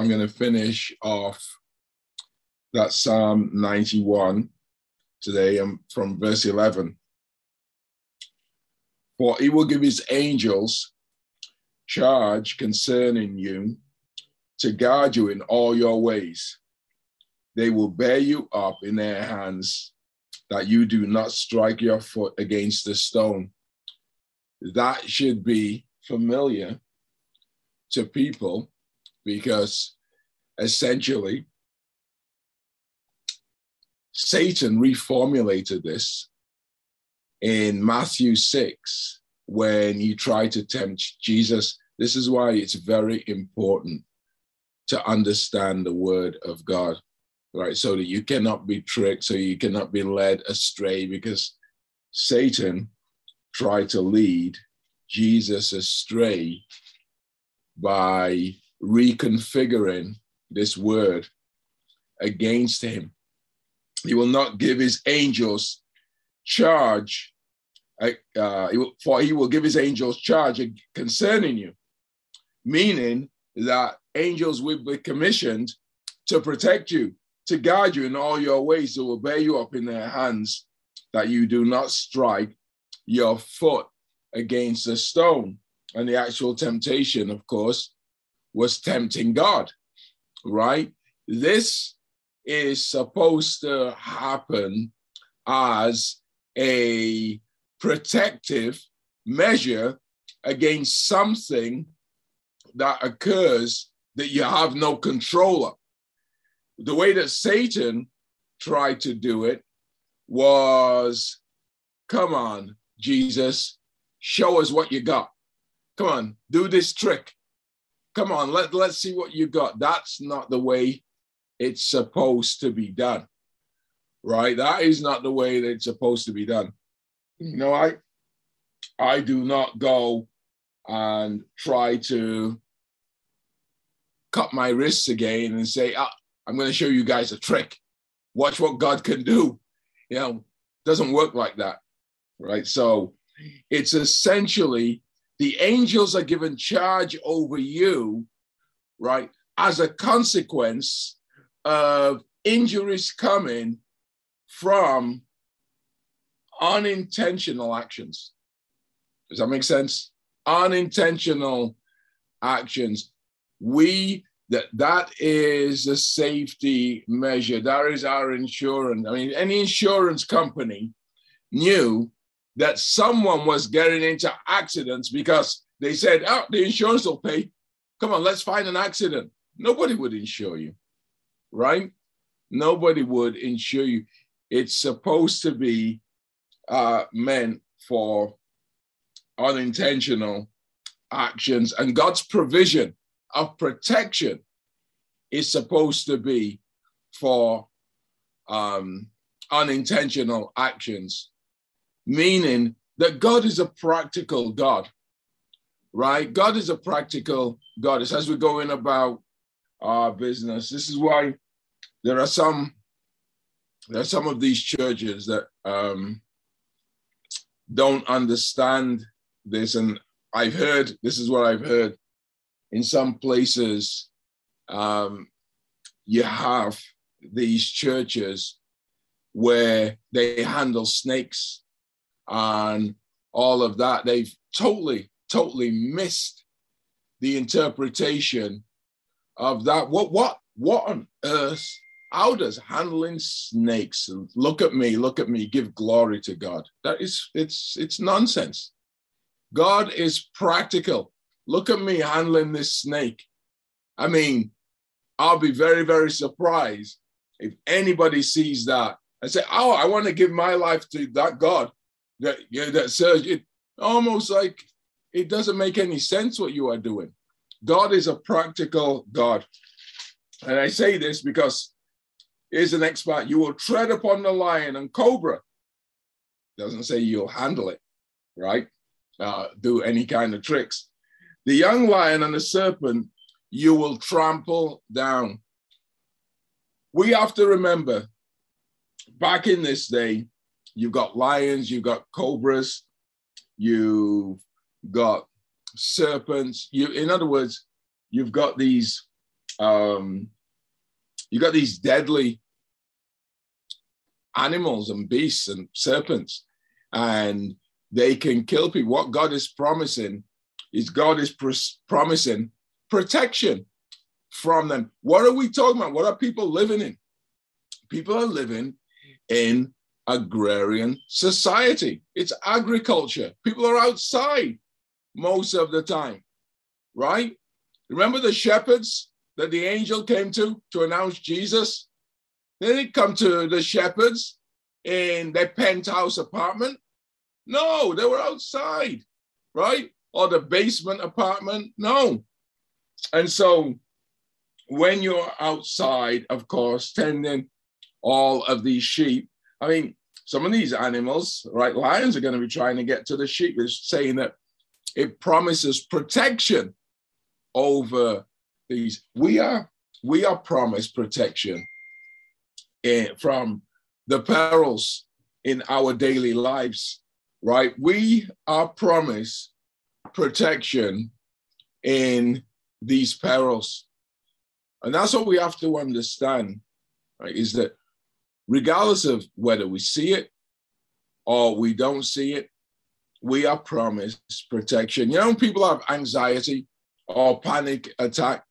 I'm going to finish off that Psalm 91 today um, from verse 11. For he will give his angels charge concerning you to guard you in all your ways. They will bear you up in their hands that you do not strike your foot against a stone. That should be familiar to people because essentially Satan reformulated this in Matthew 6 when he tried to tempt Jesus. This is why it's very important to understand the word of God, right? So that you cannot be tricked, so you cannot be led astray, because Satan tried to lead Jesus astray by reconfiguring this word against him. He will not give his angels charge, uh, uh for he will give his angels charge concerning you, meaning that angels will be commissioned to protect you, to guide you in all your ways, to will bear you up in their hands, that you do not strike your foot against a stone. And the actual temptation, of course, was tempting God, right? This is supposed to happen as a protective measure against something that occurs that you have no control of. The way that Satan tried to do it was come on, Jesus, show us what you got. Come on, do this trick. Come on, let, let's see what you got. That's not the way it's supposed to be done, right? That is not the way that it's supposed to be done. You know, I, I do not go and try to cut my wrists again and say, ah, I'm going to show you guys a trick. Watch what God can do. You know, doesn't work like that, right? So it's essentially the angels are given charge over you, right, as a consequence of injuries coming from unintentional actions. Does that make sense? Unintentional actions. We that that is a safety measure. That is our insurance. I mean, any insurance company knew that someone was getting into accidents because they said, oh, the insurance will pay. Come on, let's find an accident. Nobody would insure you, right? Nobody would insure you. It's supposed to be uh, meant for unintentional actions, and God's provision of protection is supposed to be for um, unintentional actions meaning that God is a practical God, right? God is a practical God. It's as we're going about our business. This is why there are some there are some of these churches that um, don't understand this, and I've heard this is what I've heard in some places. Um, you have these churches where they handle snakes and all of that. They've totally, totally missed the interpretation of that. What, what, what on earth? How does handling snakes? Look at me, look at me, give glory to God. That is, it's, it's nonsense. God is practical. Look at me handling this snake. I mean, I'll be very, very surprised if anybody sees that and say, "Oh, I want to give my life to that God." That that says it almost like it doesn't make any sense what you are doing. God is a practical God. And I say this because here's the next part. You will tread upon the lion and cobra. Doesn't say you'll handle it, right? Uh, do any kind of tricks. The young lion and the serpent you will trample down. We have to remember back in this day, you've got lions, you've got cobras, you've got serpents. You, in other words, you've got these um, you got these deadly animals and beasts and serpents, and they can kill people. What God is promising is God is pr- promising protection from them. What are we talking about? What are people living in? People are living in agrarian society. It's agriculture. People are outside most of the time, right? Remember the shepherds that the angel came to to announce Jesus? They didn't come to the shepherds in their penthouse apartment. No, they were outside, right? Or the basement apartment. No. And so when you're outside, of course, tending all of these sheep, I mean, some of these animals, right? Lions are going to be trying to get to the sheep. It's saying that it promises protection over these. We are we are promised protection in, from the perils in our daily lives, right? We are promised protection in these perils. And that's what we have to understand, right? Is that regardless of whether we see it or we don't see it, we are promised protection. You know, people have anxiety or panic attack.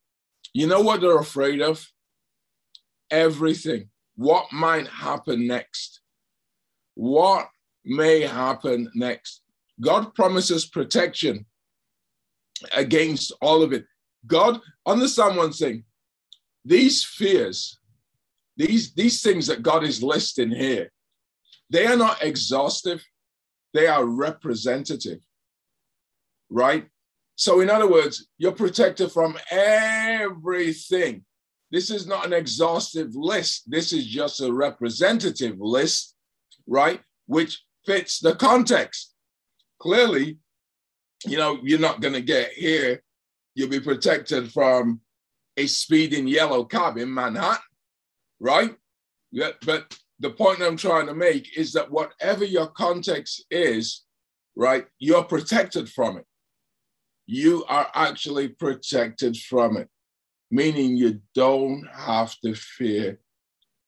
You know what they're afraid of? Everything. What might happen next? What may happen next? God promises protection against all of it. God, understand one thing these fears, these, these things that God is listing here, they are not exhaustive, they are representative, right? So, in other words, you're protected from everything. This is not an exhaustive list. This is just a representative list, right? Which fits the context. Clearly, you know, you're not going to get here. You'll be protected from a speeding yellow cab in Manhattan, right? Yeah, but the point I'm trying to make is that whatever your context is, right, you're protected from it. You are actually protected from it, meaning you don't have to fear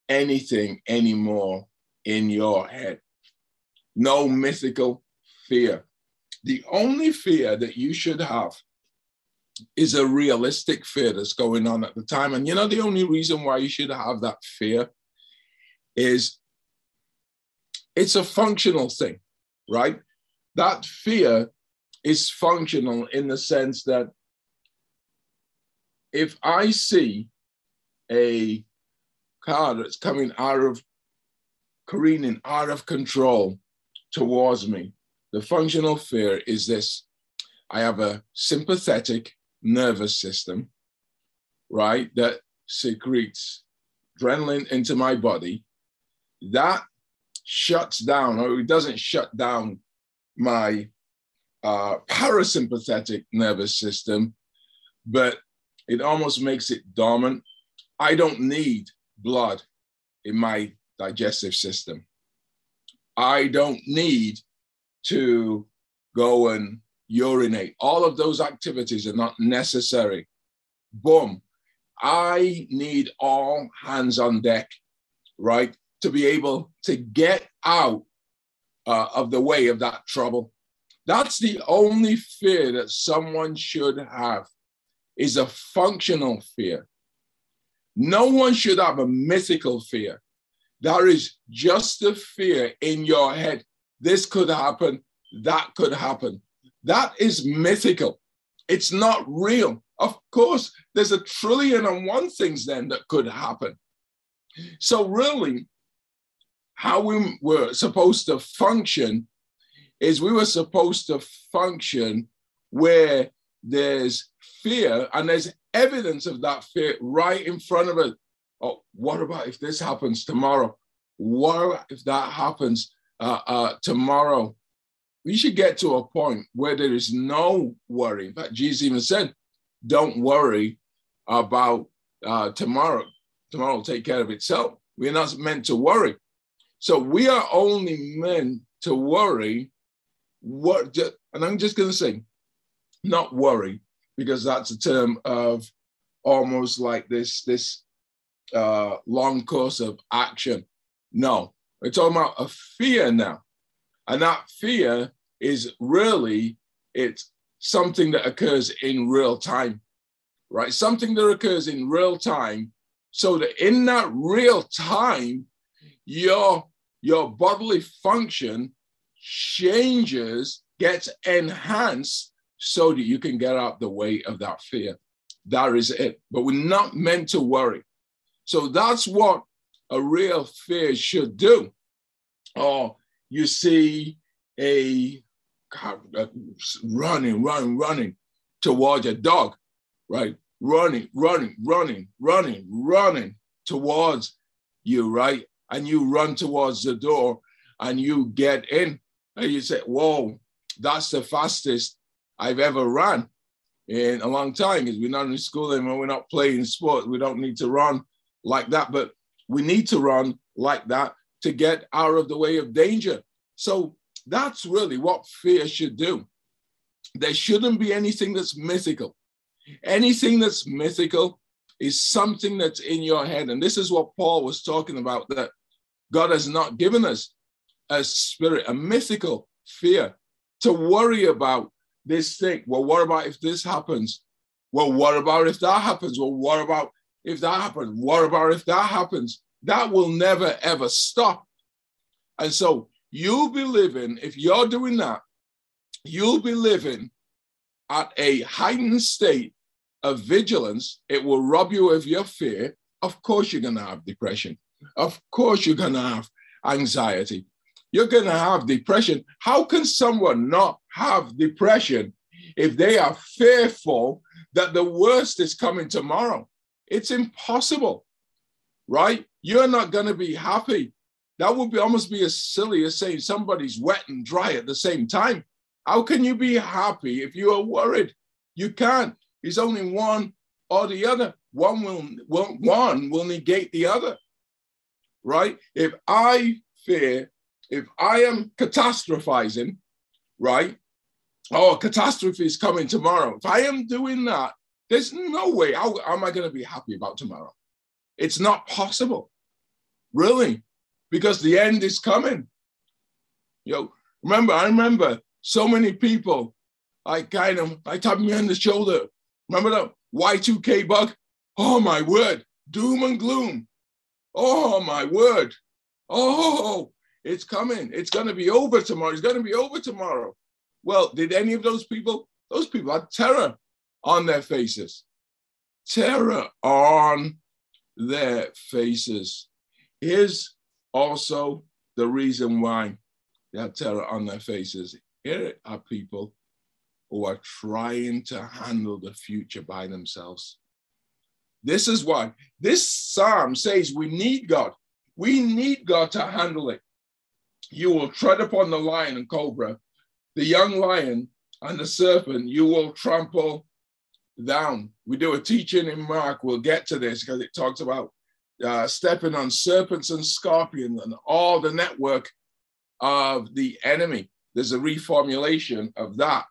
anything anymore in your head. No mythical fear. The only fear that you should have is a realistic fear that's going on at the time. And you know, the only reason why you should have that fear is it's a functional thing, right? That fear is functional in the sense that if I see a car that's coming out of careening out of control towards me, the functional fear is this I have a sympathetic nervous system, right, that secretes adrenaline into my body. That shuts down, or it doesn't shut down my uh, parasympathetic nervous system, but it almost makes it dormant. I don't need blood in my digestive system. I don't need to go and urinate. All of those activities are not necessary. Boom. I need all hands on deck, right, to be able to get out uh, of the way of that trouble. That's the only fear that someone should have is a functional fear. No one should have a mythical fear. There is just a fear in your head. This could happen, that could happen. That is mythical. It's not real. Of course, there's a trillion and one things then that could happen. So, really, how we were supposed to function is we were supposed to function where there's fear and there's evidence of that fear right in front of us. Oh, what about if this happens tomorrow? What if that happens uh, uh, tomorrow? We should get to a point where there is no worry. In fact, Jesus even said, don't worry about uh, tomorrow. Tomorrow will take care of itself. We're not meant to worry. So we are only meant to worry what, and I'm just going to say, not worry, because that's a term of almost like this, this uh, long course of action. No, we're talking about a fear now. And that fear is really, it's something that occurs in real time, right? Something that occurs in real time so that in that real time, your, your bodily function changes, gets enhanced so that you can get out the way of that fear. That is it. But we're not meant to worry. So that's what a real fear should do. Or you see a uh, running, running, running towards a dog, right? Running, running, running, running, running towards you, right? And you run towards the door and you get in and you say, Whoa, that's the fastest I've ever run in a long time because we're not in school anymore, we're not playing sports. we don't need to run like that, but we need to run like that to get out of the way of danger. So that's really what fear should do. There shouldn't be anything that's mythical. Anything that's mythical is something that's in your head. And this is what Paul was talking about that God has not given us a spirit, a mythical fear to worry about this thing. Well, what about if this happens? Well, what about if that happens? Well, what about if that happens? What about if that happens? That will never ever stop. And so you'll be living, if you're doing that, you'll be living at a heightened state of vigilance. It will rob you of your fear. Of course, you're going to have depression. Of course, you're going to have anxiety. You're going to have depression. How can someone not have depression if they are fearful that the worst is coming tomorrow? It's impossible, right? You're not going to be happy. That would be almost be as silly as saying somebody's wet and dry at the same time. How can you be happy if you are worried? You can't. It's only one or the other. One will, will one will negate the other, right? If I fear, if I am catastrophizing, right? Oh, catastrophe is coming tomorrow. If I am doing that, there's no way. How, am I going to be happy about tomorrow? It's not possible, really, because the end is coming. You know, remember, I remember so many people. I kind of, I tapped me on the shoulder. Remember the Y2K bug? Oh my word, doom and gloom. Oh my word. Oh, it's coming. It's going to be over tomorrow. It's going to be over tomorrow. Well, did any of those people? Those people had terror on their faces. Terror on their faces. Here's also the reason why they have terror on their faces. Here are people who are trying to handle the future by themselves. This is why this psalm says we need God. We need God to handle it. You will tread upon the lion and cobra, the young lion and the serpent you will trample down. We do a teaching in Mark. We'll get to this because it talks about uh, stepping on serpents and scorpions and all the network of the enemy. There's a reformulation of that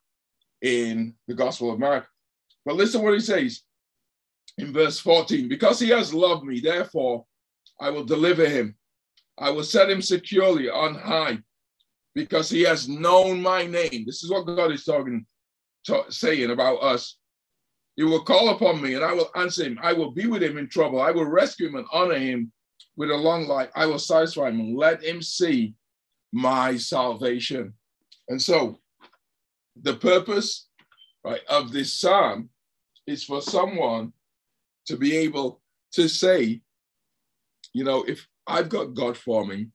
in the Gospel of Mark. But listen what he says in verse 14 because he has loved me, therefore I will deliver him. I will set him securely on high because he has known my name. This is what God is talking, saying about us. He will call upon me and I will answer him. I will be with him in trouble. I will rescue him and honor him with a long life. I will satisfy him and let him see my salvation. And so the purpose right, of this psalm is for someone to be able to say, you know, if I've got God for me,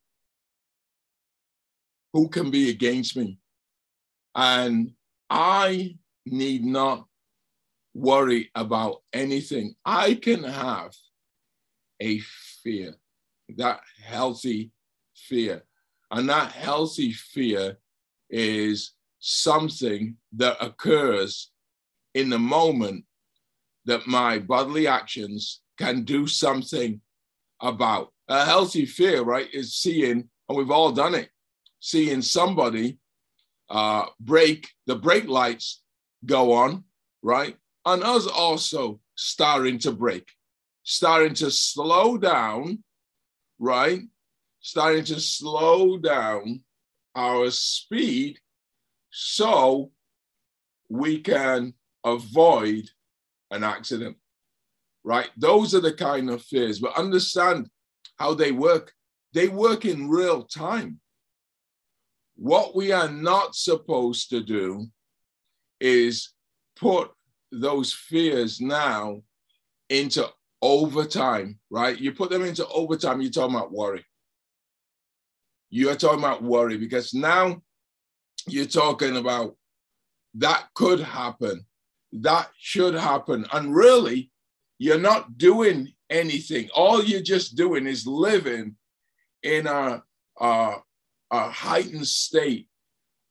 who can be against me? And I need not worry about anything. I can have a fear, that healthy fear. And that healthy fear is something that occurs in the moment that my bodily actions can do something about. A healthy fear, right, is seeing, and we've all done it, seeing somebody uh, brake, the brake lights go on, right? And us also starting to brake, starting to slow down, right? Starting to slow down our speed so we can avoid an accident, right? Those are the kind of fears, but understand how they work. They work in real time. What we are not supposed to do is put those fears now into overtime, right? You put them into overtime, you're talking about worry. You're talking about worry because now you're talking about that could happen, that should happen. And really, you're not doing anything. All you're just doing is living in a, a, a heightened state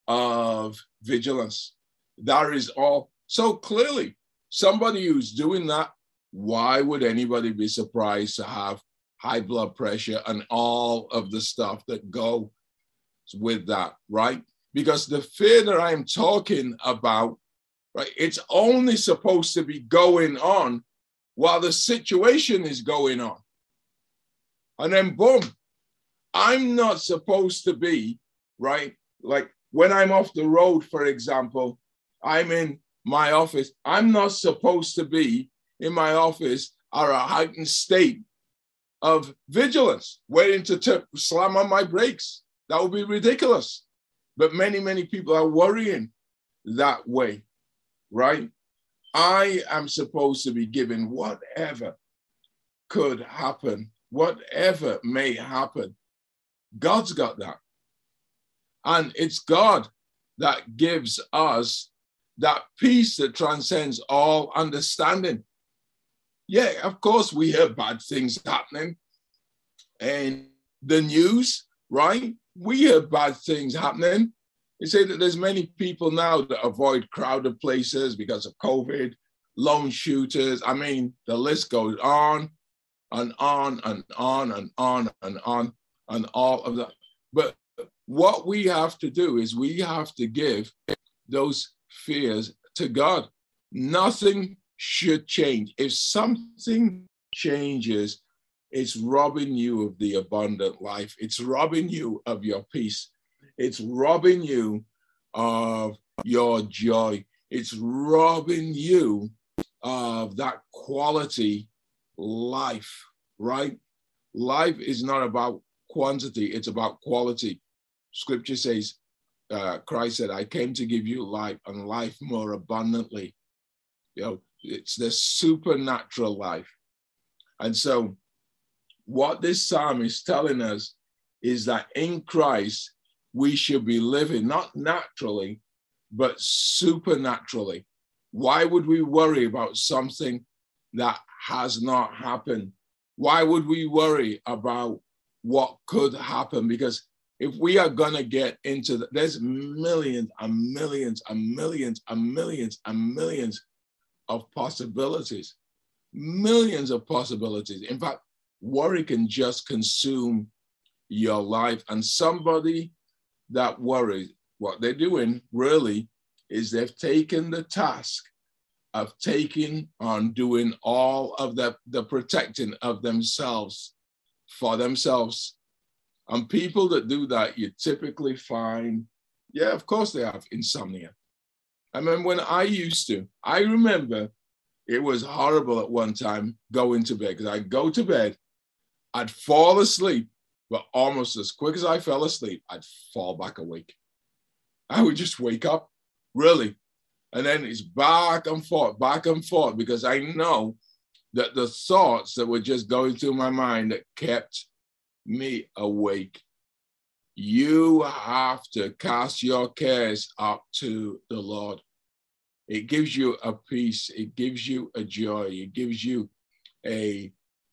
of vigilance. That is all. So clearly, somebody who's doing that, why would anybody be surprised to have high blood pressure and all of the stuff that go with that, right? Because the fear that I'm talking about, right, it's only supposed to be going on while the situation is going on. And then boom, I'm not supposed to be, right? Like when I'm off the road, for example, I'm in my office. I'm not supposed to be in my office at a heightened state of vigilance, waiting to slam on my brakes. That would be ridiculous. But many, many people are worrying that way, right? I am supposed to be given whatever could happen, whatever may happen. God's got that. And it's God that gives us that peace that transcends all understanding. Yeah, of course, we hear bad things happening And the news, right? We hear bad things happening. They say that there's many people now that avoid crowded places because of COVID, lone shooters. I mean, the list goes on and on and on and on and on and all of that. But what we have to do is we have to give those fears to God. Nothing should change. If something changes, it's robbing you of the abundant life. It's robbing you of your peace. It's robbing you of your joy. It's robbing you of that quality life, right? Life is not about quantity, it's about quality. Scripture says, uh, Christ said, I came to give you life and life more abundantly. You know, it's the supernatural life. And so, what this psalm is telling us is that in Christ, we should be living not naturally, but supernaturally. Why would we worry about something that has not happened? Why would we worry about what could happen? Because if we are going to get into the, there's millions and millions and millions and millions and millions of possibilities millions of possibilities. In fact worry can just consume your life. And somebody that worries what they're doing really is they've taken the task of taking on doing all of the, the protecting of themselves for themselves and people that do that, you typically find, yeah, of course they have insomnia. I mean, when I used to, I remember it was horrible at one time going to bed because I'd go to bed, I'd fall asleep, but almost as quick as I fell asleep, I'd fall back awake. I would just wake up, really. And then it's back and forth, back and forth, because I know that the thoughts that were just going through my mind that kept me awake. You have to cast your cares up to the Lord. It gives you a peace, it gives you a joy, it gives you a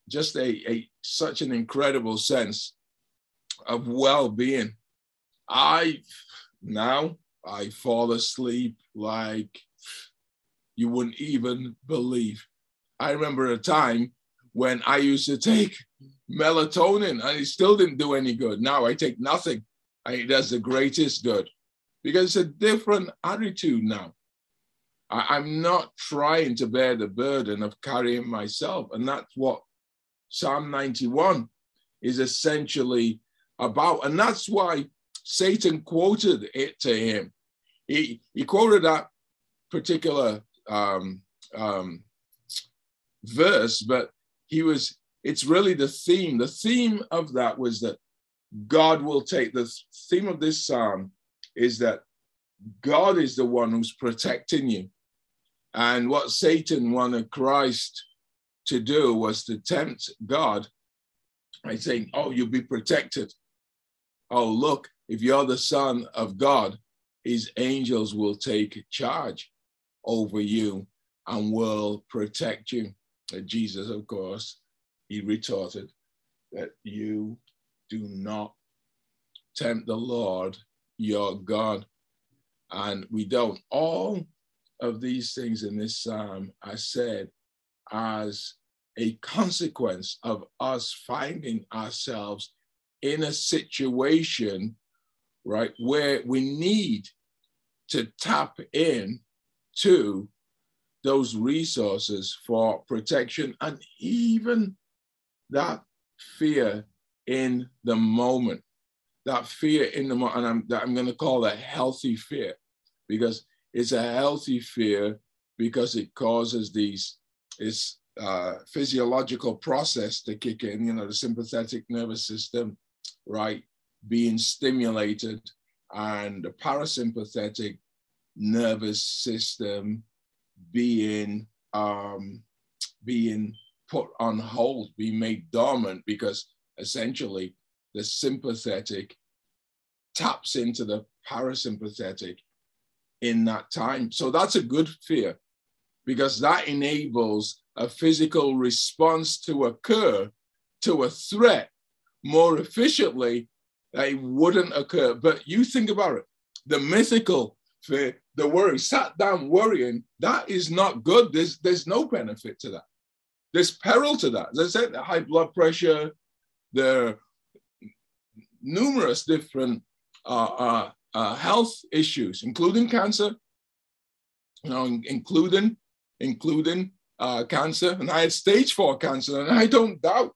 just a, a such an incredible sense of well-being. I now I fall asleep like you wouldn't even believe. I remember a time when I used to take melatonin and it still didn't do any good. Now I take nothing and it does the greatest good because it's a different attitude now. I, I'm not trying to bear the burden of carrying myself. And that's what Psalm 91 is essentially about. And that's why Satan quoted it to him. He, he quoted that particular um, um, verse, but he was, it's really the theme. The theme of that was that God will take, the theme of this psalm is that God is the one who's protecting you. And what Satan wanted Christ to do was to tempt God by saying, Oh, you'll be protected. Oh, look, if you're the son of God, his angels will take charge over you and will protect you. Uh, Jesus, of course, he retorted that you do not tempt the Lord your God. And we don't. All of these things in this psalm are said as a consequence of us finding ourselves in a situation, right, where we need to tap in to those resources for protection and even that fear in the moment. That fear in the moment, and I'm, that I'm going to call that healthy fear because it's a healthy fear because it causes these this uh, physiological process to kick in. You know, the sympathetic nervous system, right, being stimulated, and the parasympathetic nervous system being um, being put on hold, be made dormant because essentially the sympathetic taps into the parasympathetic in that time. So that's a good fear because that enables a physical response to occur to a threat more efficiently that it wouldn't occur. But you think about it, the mythical fear, the worry, sat down worrying, that is not good. There's, there's no benefit to that. There's peril to that. As I said, the high blood pressure, there are numerous different uh, uh, uh, health issues, including cancer, you know, including including uh, cancer, and I had stage four cancer, and I don't doubt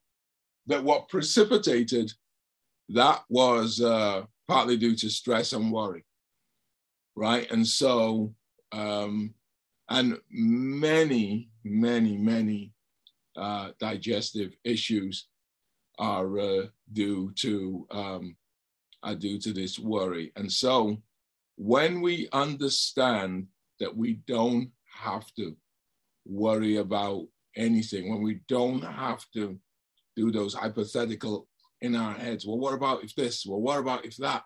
that what precipitated that was uh, partly due to stress and worry, right? And so, um, and many, many, many uh, digestive issues are uh, due to um, are due to this worry. And so, when we understand that we don't have to worry about anything, when we don't have to do those hypothetical in our heads, well, what about if this? Well, what about if that?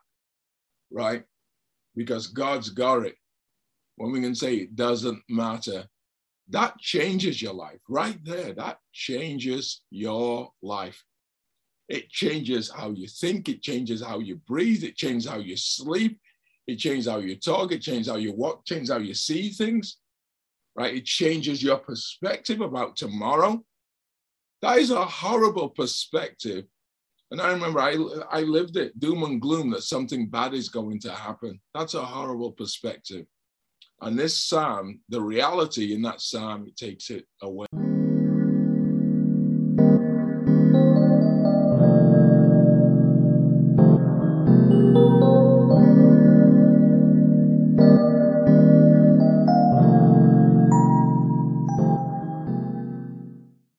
Right? Because God's got it. When we can say it doesn't matter, that changes your life right there. That changes your life. It changes how you think, it changes how you breathe, it changes how you sleep, it changes how you talk, it changes how you walk, changes how you see things, right? It changes your perspective about tomorrow. That is a horrible perspective. And I remember I, I lived it, doom and gloom that something bad is going to happen. That's a horrible perspective. And this psalm, the reality in that psalm, it takes it away.